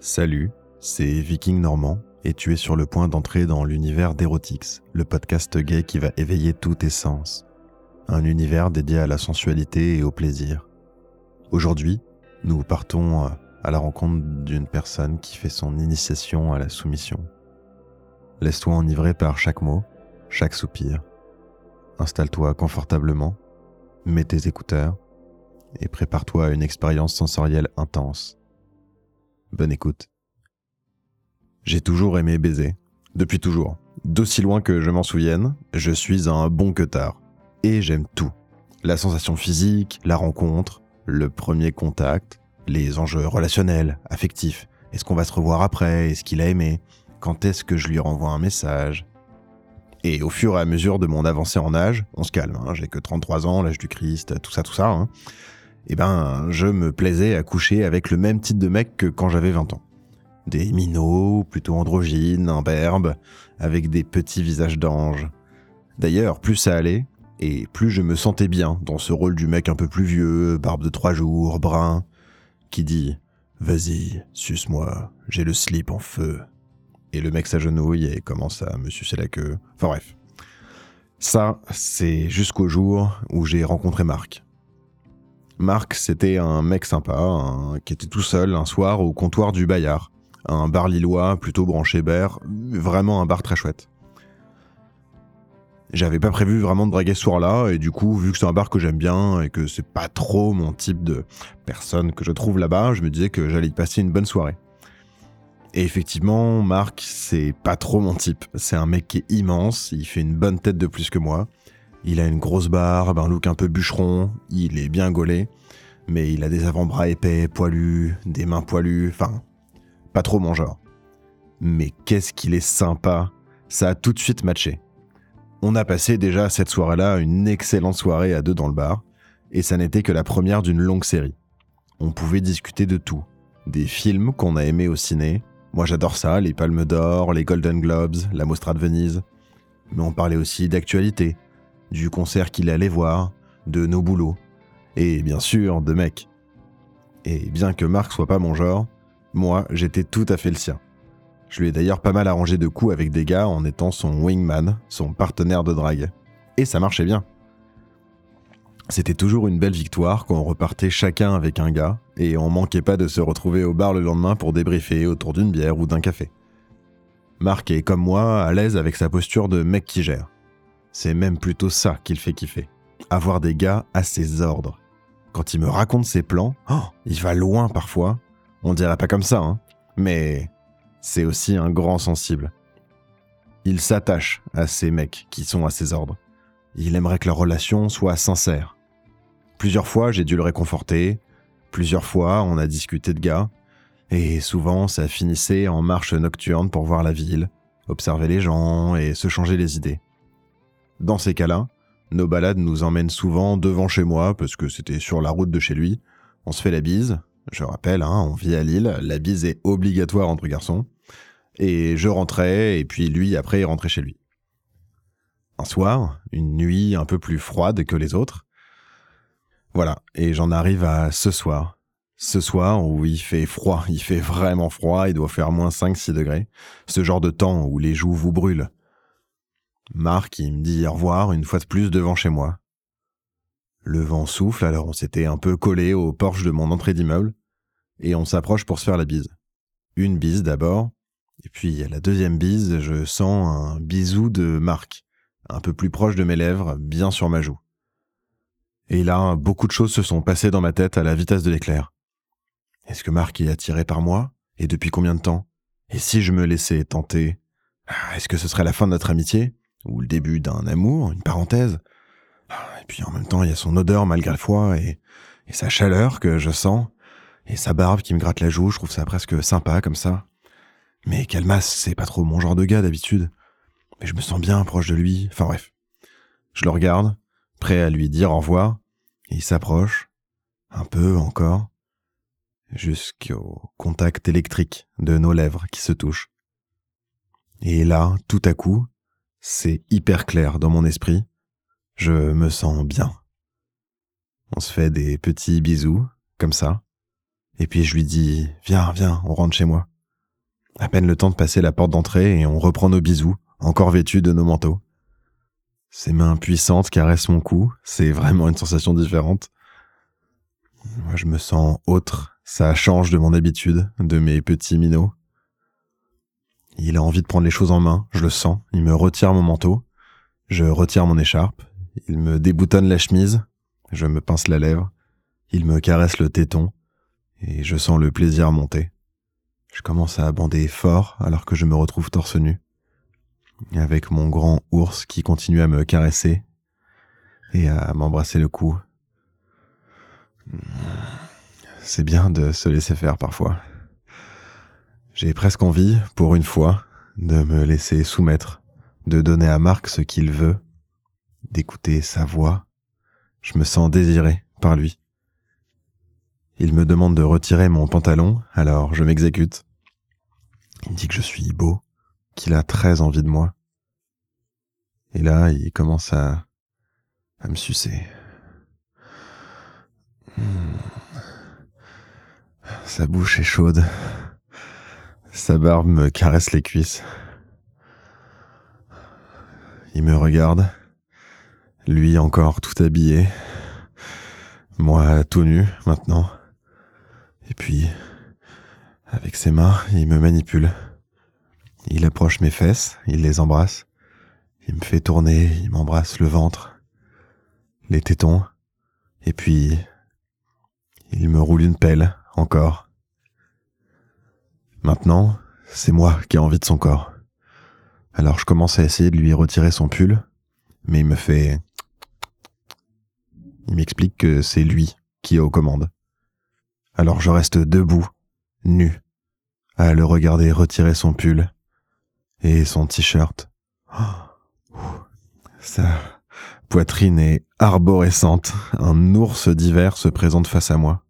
Salut, c'est Viking Normand et tu es sur le point d'entrer dans l'univers d'Erotix, le podcast gay qui va éveiller tous tes sens. Un univers dédié à la sensualité et au plaisir. Aujourd'hui, nous partons euh, à la rencontre d'une personne qui fait son initiation à la soumission. Laisse-toi enivrer par chaque mot, chaque soupir. Installe-toi confortablement, mets tes écouteurs et prépare-toi à une expérience sensorielle intense. Bonne écoute. J'ai toujours aimé baiser. Depuis toujours. D'aussi loin que je m'en souvienne, je suis un bon tard. Et j'aime tout. La sensation physique, la rencontre, le premier contact, les enjeux relationnels, affectifs. Est-ce qu'on va se revoir après? Est-ce qu'il a aimé? Quand est-ce que je lui renvoie un message? Et au fur et à mesure de mon avancée en âge, on se calme, hein, j'ai que 33 ans, l'âge du Christ, tout ça, tout ça. Hein, eh ben, je me plaisais à coucher avec le même type de mec que quand j'avais 20 ans. Des minots, plutôt androgynes, imberbes, avec des petits visages d'anges. D'ailleurs, plus ça allait, et plus je me sentais bien dans ce rôle du mec un peu plus vieux, barbe de trois jours, brun, qui dit Vas-y, suce-moi, j'ai le slip en feu. Et le mec s'agenouille et commence à me sucer la queue. Enfin bref. Ça, c'est jusqu'au jour où j'ai rencontré Marc. Marc, c'était un mec sympa, qui était tout seul un soir au comptoir du Bayard. Un bar lillois, plutôt branché ber, vraiment un bar très chouette. J'avais pas prévu vraiment de draguer ce soir-là, et du coup, vu que c'est un bar que j'aime bien et que c'est pas trop mon type de personne que je trouve là-bas, je me disais que j'allais y passer une bonne soirée. Et effectivement, Marc, c'est pas trop mon type. C'est un mec qui est immense, il fait une bonne tête de plus que moi. Il a une grosse barbe, un look un peu bûcheron, il est bien gaulé, mais il a des avant-bras épais, poilus, des mains poilues, enfin, pas trop mon genre. Mais qu'est-ce qu'il est sympa, ça a tout de suite matché. On a passé déjà cette soirée-là une excellente soirée à deux dans le bar, et ça n'était que la première d'une longue série. On pouvait discuter de tout. Des films qu'on a aimés au ciné. Moi j'adore ça, les Palmes d'Or, les Golden Globes, la Mostra de Venise. Mais on parlait aussi d'actualité, du concert qu'il allait voir, de nos boulots, et bien sûr de mecs. Et bien que Marc soit pas mon genre, moi j'étais tout à fait le sien. Je lui ai d'ailleurs pas mal arrangé de coups avec des gars en étant son wingman, son partenaire de drague. Et ça marchait bien. C'était toujours une belle victoire quand on repartait chacun avec un gars, et on manquait pas de se retrouver au bar le lendemain pour débriefer autour d'une bière ou d'un café. Marc est comme moi à l'aise avec sa posture de mec qui gère. C'est même plutôt ça qu'il fait kiffer. Avoir des gars à ses ordres. Quand il me raconte ses plans, oh, il va loin parfois. On dirait pas comme ça, hein. Mais c'est aussi un grand sensible. Il s'attache à ces mecs qui sont à ses ordres. Il aimerait que leur relation soit sincère. Plusieurs fois, j'ai dû le réconforter. Plusieurs fois, on a discuté de gars. Et souvent, ça finissait en marche nocturne pour voir la ville, observer les gens et se changer les idées. Dans ces cas-là, nos balades nous emmènent souvent devant chez moi, parce que c'était sur la route de chez lui. On se fait la bise. Je rappelle, hein, on vit à Lille, la bise est obligatoire entre garçons. Et je rentrais, et puis lui, après, il rentrait chez lui. Un soir, une nuit un peu plus froide que les autres. Voilà, et j'en arrive à ce soir. Ce soir où il fait froid, il fait vraiment froid, il doit faire moins 5-6 degrés. Ce genre de temps où les joues vous brûlent, Marc, il me dit au revoir une fois de plus devant chez moi. Le vent souffle, alors on s'était un peu collé au porche de mon entrée d'immeuble, et on s'approche pour se faire la bise. Une bise d'abord, et puis à la deuxième bise, je sens un bisou de Marc, un peu plus proche de mes lèvres, bien sur ma joue. Et là, beaucoup de choses se sont passées dans ma tête à la vitesse de l'éclair. Est-ce que Marc est attiré par moi? Et depuis combien de temps? Et si je me laissais tenter? Est-ce que ce serait la fin de notre amitié? Ou le début d'un amour, une parenthèse. Et puis en même temps, il y a son odeur malgré le froid et, sa chaleur que je sens, et sa barbe qui me gratte la joue, je trouve ça presque sympa comme ça. Mais Calmas, c'est pas trop mon genre de gars d'habitude. Mais je me sens bien proche de lui, enfin bref. Je le regarde, prêt à lui dire au revoir, et il s'approche, un peu encore, jusqu'au contact électrique de nos lèvres qui se touchent. Et là, tout à coup, c'est hyper clair dans mon esprit. Je me sens bien. On se fait des petits bisous, comme ça. Et puis je lui dis Viens, viens, on rentre chez moi. À peine le temps de passer la porte d'entrée et on reprend nos bisous, encore vêtus de nos manteaux. Ses mains puissantes caressent mon cou, c'est vraiment une sensation différente. Moi, je me sens autre, ça change de mon habitude, de mes petits minots. Il a envie de prendre les choses en main, je le sens, il me retire mon manteau, je retire mon écharpe, il me déboutonne la chemise, je me pince la lèvre, il me caresse le téton, et je sens le plaisir monter. Je commence à bander fort alors que je me retrouve torse nu, avec mon grand ours qui continue à me caresser et à m'embrasser le cou. C'est bien de se laisser faire parfois. J'ai presque envie, pour une fois, de me laisser soumettre, de donner à Marc ce qu'il veut, d'écouter sa voix. Je me sens désiré par lui. Il me demande de retirer mon pantalon, alors je m'exécute. Il dit que je suis beau, qu'il a très envie de moi. Et là, il commence à, à me sucer. Hmm. Sa bouche est chaude. Sa barbe me caresse les cuisses. Il me regarde. Lui encore tout habillé. Moi tout nu maintenant. Et puis, avec ses mains, il me manipule. Il approche mes fesses, il les embrasse. Il me fait tourner, il m'embrasse le ventre, les tétons. Et puis, il me roule une pelle, encore. Maintenant, c'est moi qui ai envie de son corps. Alors je commence à essayer de lui retirer son pull, mais il me fait... Il m'explique que c'est lui qui est aux commandes. Alors je reste debout, nu, à le regarder retirer son pull et son t-shirt. Oh, sa poitrine est arborescente. Un ours d'hiver se présente face à moi.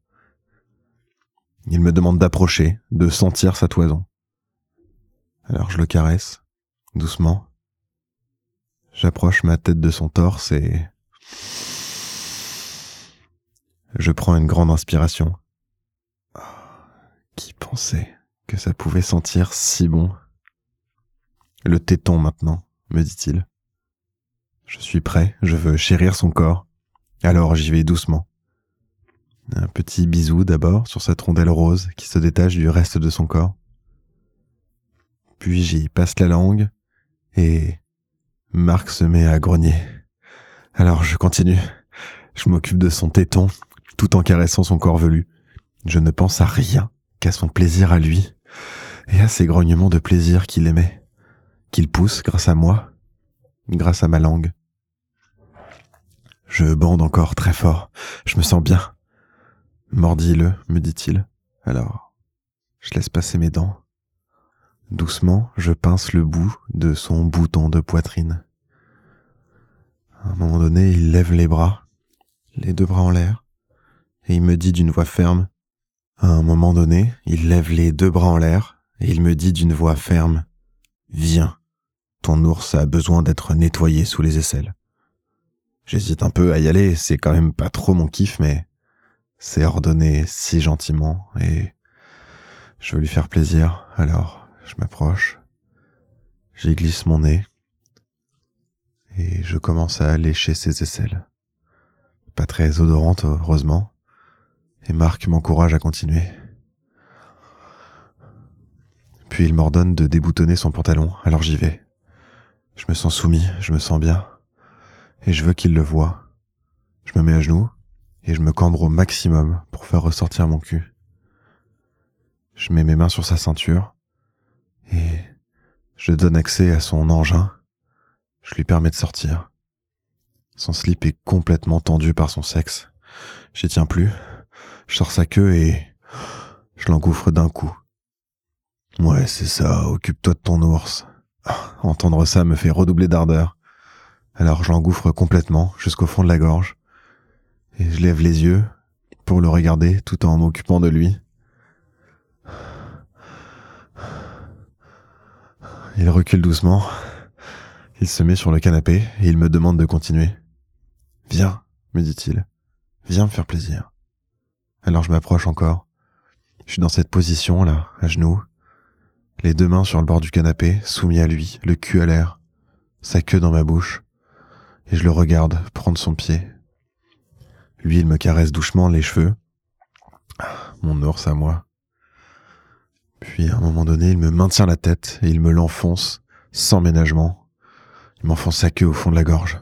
Il me demande d'approcher, de sentir sa toison. Alors je le caresse, doucement. J'approche ma tête de son torse et... Je prends une grande inspiration. qui pensait que ça pouvait sentir si bon? Le téton maintenant, me dit-il. Je suis prêt, je veux chérir son corps. Alors j'y vais doucement. Un petit bisou d'abord sur sa rondelle rose qui se détache du reste de son corps. Puis j'y passe la langue et Marc se met à grogner. Alors je continue. Je m'occupe de son téton tout en caressant son corps velu. Je ne pense à rien qu'à son plaisir à lui et à ses grognements de plaisir qu'il aimait, qu'il pousse grâce à moi, grâce à ma langue. Je bande encore très fort. Je me sens bien. Mordis-le, me dit-il. Alors, je laisse passer mes dents. Doucement, je pince le bout de son bouton de poitrine. À un moment donné, il lève les bras, les deux bras en l'air, et il me dit d'une voix ferme. À un moment donné, il lève les deux bras en l'air, et il me dit d'une voix ferme. Viens, ton ours a besoin d'être nettoyé sous les aisselles. J'hésite un peu à y aller, c'est quand même pas trop mon kiff, mais c'est ordonné si gentiment et je veux lui faire plaisir, alors je m'approche, j'y glisse mon nez et je commence à lécher ses aisselles. Pas très odorante, heureusement, et Marc m'encourage à continuer. Puis il m'ordonne de déboutonner son pantalon, alors j'y vais. Je me sens soumis, je me sens bien, et je veux qu'il le voie. Je me mets à genoux, et je me cambre au maximum pour faire ressortir mon cul. Je mets mes mains sur sa ceinture et je donne accès à son engin. Je lui permets de sortir. Son slip est complètement tendu par son sexe. J'y tiens plus. Je sors sa queue et je l'engouffre d'un coup. Ouais, c'est ça, occupe-toi de ton ours. Entendre ça me fait redoubler d'ardeur. Alors je l'engouffre complètement jusqu'au fond de la gorge et je lève les yeux pour le regarder tout en m'occupant de lui. Il recule doucement. Il se met sur le canapé et il me demande de continuer. Viens, me dit-il. Viens me faire plaisir. Alors je m'approche encore. Je suis dans cette position là, à genoux, les deux mains sur le bord du canapé, soumis à lui, le cul à l'air, sa queue dans ma bouche, et je le regarde prendre son pied. Lui, il me caresse doucement les cheveux, mon ours à moi. Puis à un moment donné, il me maintient la tête et il me l'enfonce sans ménagement. Il m'enfonce sa queue au fond de la gorge.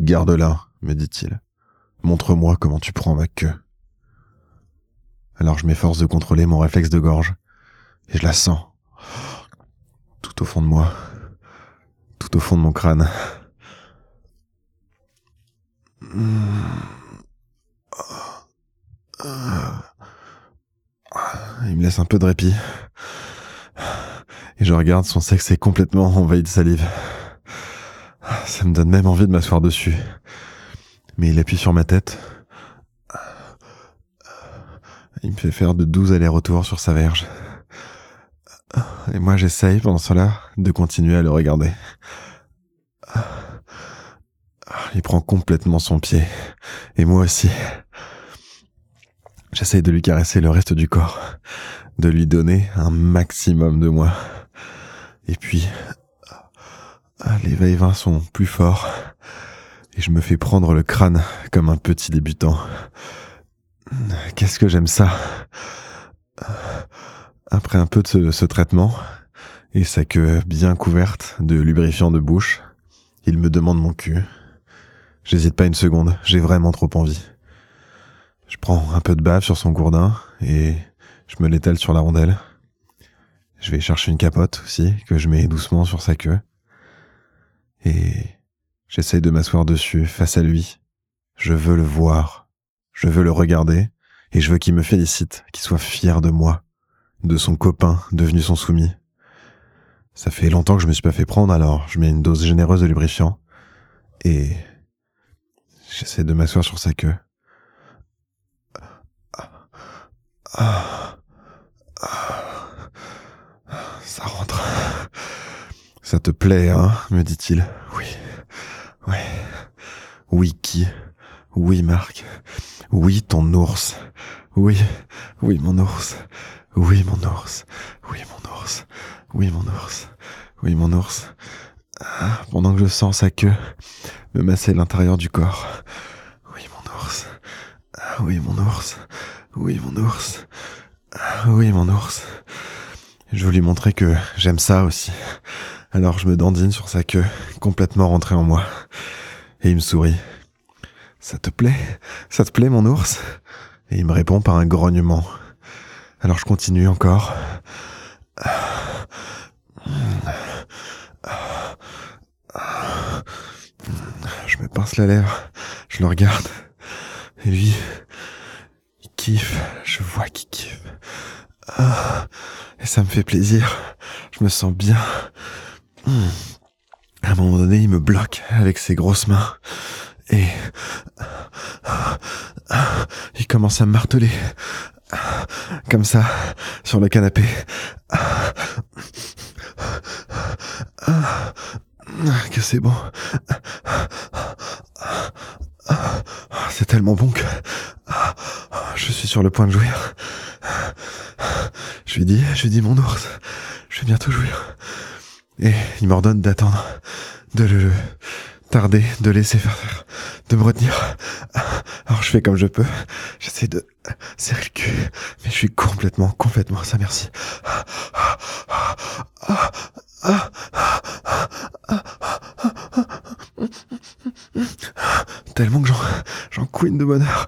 Garde-la, me dit-il. Montre-moi comment tu prends ma queue. Alors je m'efforce de contrôler mon réflexe de gorge et je la sens tout au fond de moi, tout au fond de mon crâne. Il me laisse un peu de répit. Et je regarde, son sexe est complètement envahi de salive. Ça me donne même envie de m'asseoir dessus. Mais il appuie sur ma tête. Il me fait faire de douze allers-retours sur sa verge. Et moi j'essaye pendant cela de continuer à le regarder. Il prend complètement son pied. Et moi aussi. J'essaye de lui caresser le reste du corps, de lui donner un maximum de moi. Et puis, les va-et-vient sont plus forts, et je me fais prendre le crâne comme un petit débutant. Qu'est-ce que j'aime ça? Après un peu de ce, ce traitement, et sa queue bien couverte de lubrifiant de bouche, il me demande mon cul. J'hésite pas une seconde, j'ai vraiment trop envie. Je prends un peu de bave sur son gourdin et je me l'étale sur la rondelle. Je vais chercher une capote aussi que je mets doucement sur sa queue. Et j'essaye de m'asseoir dessus face à lui. Je veux le voir. Je veux le regarder et je veux qu'il me félicite, qu'il soit fier de moi, de son copain devenu son soumis. Ça fait longtemps que je me suis pas fait prendre alors je mets une dose généreuse de lubrifiant et j'essaie de m'asseoir sur sa queue. Ça rentre. Ça te plaît, hein me dit-il. Oui. Oui. Oui, qui? Oui, Marc. Oui, ton ours. Oui. Oui, mon ours. Oui, mon ours. Oui, mon ours. Oui, mon ours. Oui, mon ours. Ah, pendant que je sens sa queue me masser l'intérieur du corps. Oui, mon ours. Ah, oui, mon ours. Oui, mon ours? Oui, mon ours? Je veux lui montrer que j'aime ça aussi. Alors je me dandine sur sa queue, complètement rentrée en moi. Et il me sourit. Ça te plaît? Ça te plaît, mon ours? Et il me répond par un grognement. Alors je continue encore. Je me pince la lèvre, je le regarde. Et lui, je vois qu'il kiffe. Ah, et ça me fait plaisir, je me sens bien. Hmm. À un moment donné, il me bloque avec ses grosses mains et il commence à me marteler comme ça sur le canapé. Que c'est bon. C'est tellement bon que je suis sur le point de jouir. Je lui dis, je lui dis mon ours, je vais bientôt jouir. Et il m'ordonne d'attendre, de le tarder, de laisser faire, de me retenir. Alors je fais comme je peux. J'essaie de serrer le cul, mais je suis complètement, complètement sa merci. Tellement que j'en, couine de bonheur.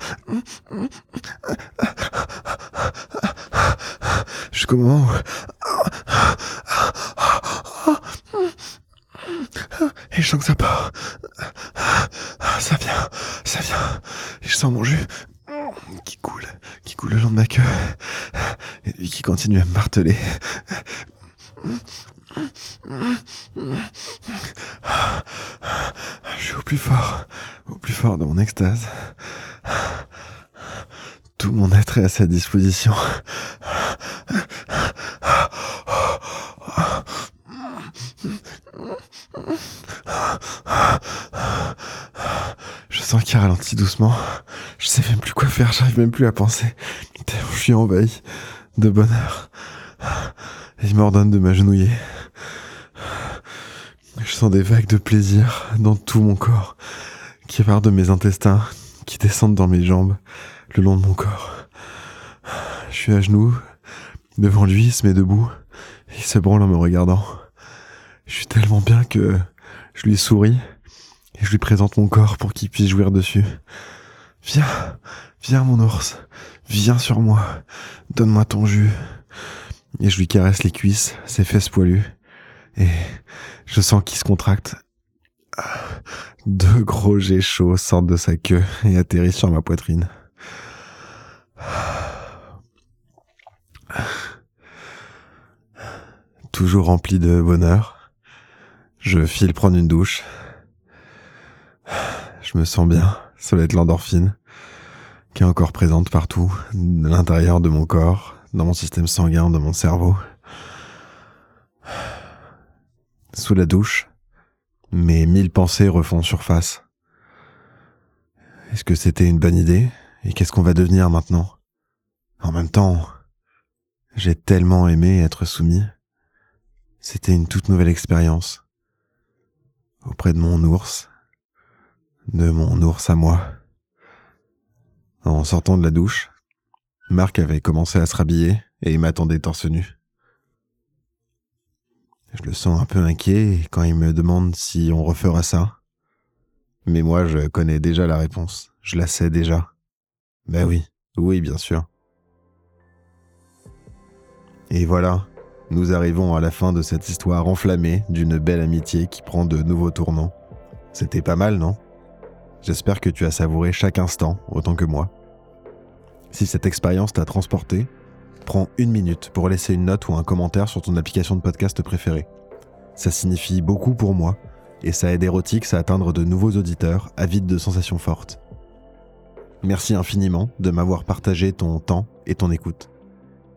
Jusqu'au moment où... Et je sens que ça part. Ça vient, ça vient. Et je sens mon jus qui coule, qui coule le long de ma queue. Et qui continue à me marteler. Je suis au plus fort, au plus fort de mon extase. Tout mon être est à sa disposition. Je sens qu'il ralentit doucement. Je sais même plus quoi faire, j'arrive même plus à penser. Je suis envahi de bonheur. Il m'ordonne de m'agenouiller. Je sens des vagues de plaisir dans tout mon corps qui partent de mes intestins, qui descendent dans mes jambes, le long de mon corps. Je suis à genoux, devant lui, il se met debout, il se branle en me regardant. Je suis tellement bien que je lui souris et je lui présente mon corps pour qu'il puisse jouir dessus. Viens, viens mon ours, viens sur moi, donne-moi ton jus. Et je lui caresse les cuisses, ses fesses poilues, et je sens qu'il se contracte. Deux gros jets chauds sortent de sa queue et atterrissent sur ma poitrine. Toujours rempli de bonheur, je file prendre une douche. Je me sens bien, va être l'endorphine qui est encore présente partout, à l'intérieur de mon corps, dans mon système sanguin, dans mon cerveau. Sous la douche, mes mille pensées refont surface. Est-ce que c'était une bonne idée? Et qu'est-ce qu'on va devenir maintenant? En même temps, j'ai tellement aimé être soumis. C'était une toute nouvelle expérience. Auprès de mon ours. De mon ours à moi. En sortant de la douche, Marc avait commencé à se rhabiller et il m'attendait torse nu. Je le sens un peu inquiet quand il me demande si on refera ça. Mais moi, je connais déjà la réponse. Je la sais déjà. Ben oui, oui, bien sûr. Et voilà, nous arrivons à la fin de cette histoire enflammée d'une belle amitié qui prend de nouveaux tournants. C'était pas mal, non? J'espère que tu as savouré chaque instant autant que moi. Si cette expérience t'a transporté, prends une minute pour laisser une note ou un commentaire sur ton application de podcast préférée. Ça signifie beaucoup pour moi et ça aide Erotix à atteindre de nouveaux auditeurs avides de sensations fortes. Merci infiniment de m'avoir partagé ton temps et ton écoute.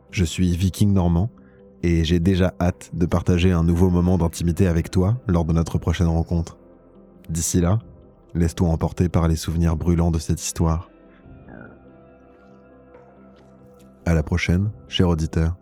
Je suis Viking Normand et j'ai déjà hâte de partager un nouveau moment d'intimité avec toi lors de notre prochaine rencontre. D'ici là, laisse-toi emporter par les souvenirs brûlants de cette histoire. À la prochaine, cher auditeur.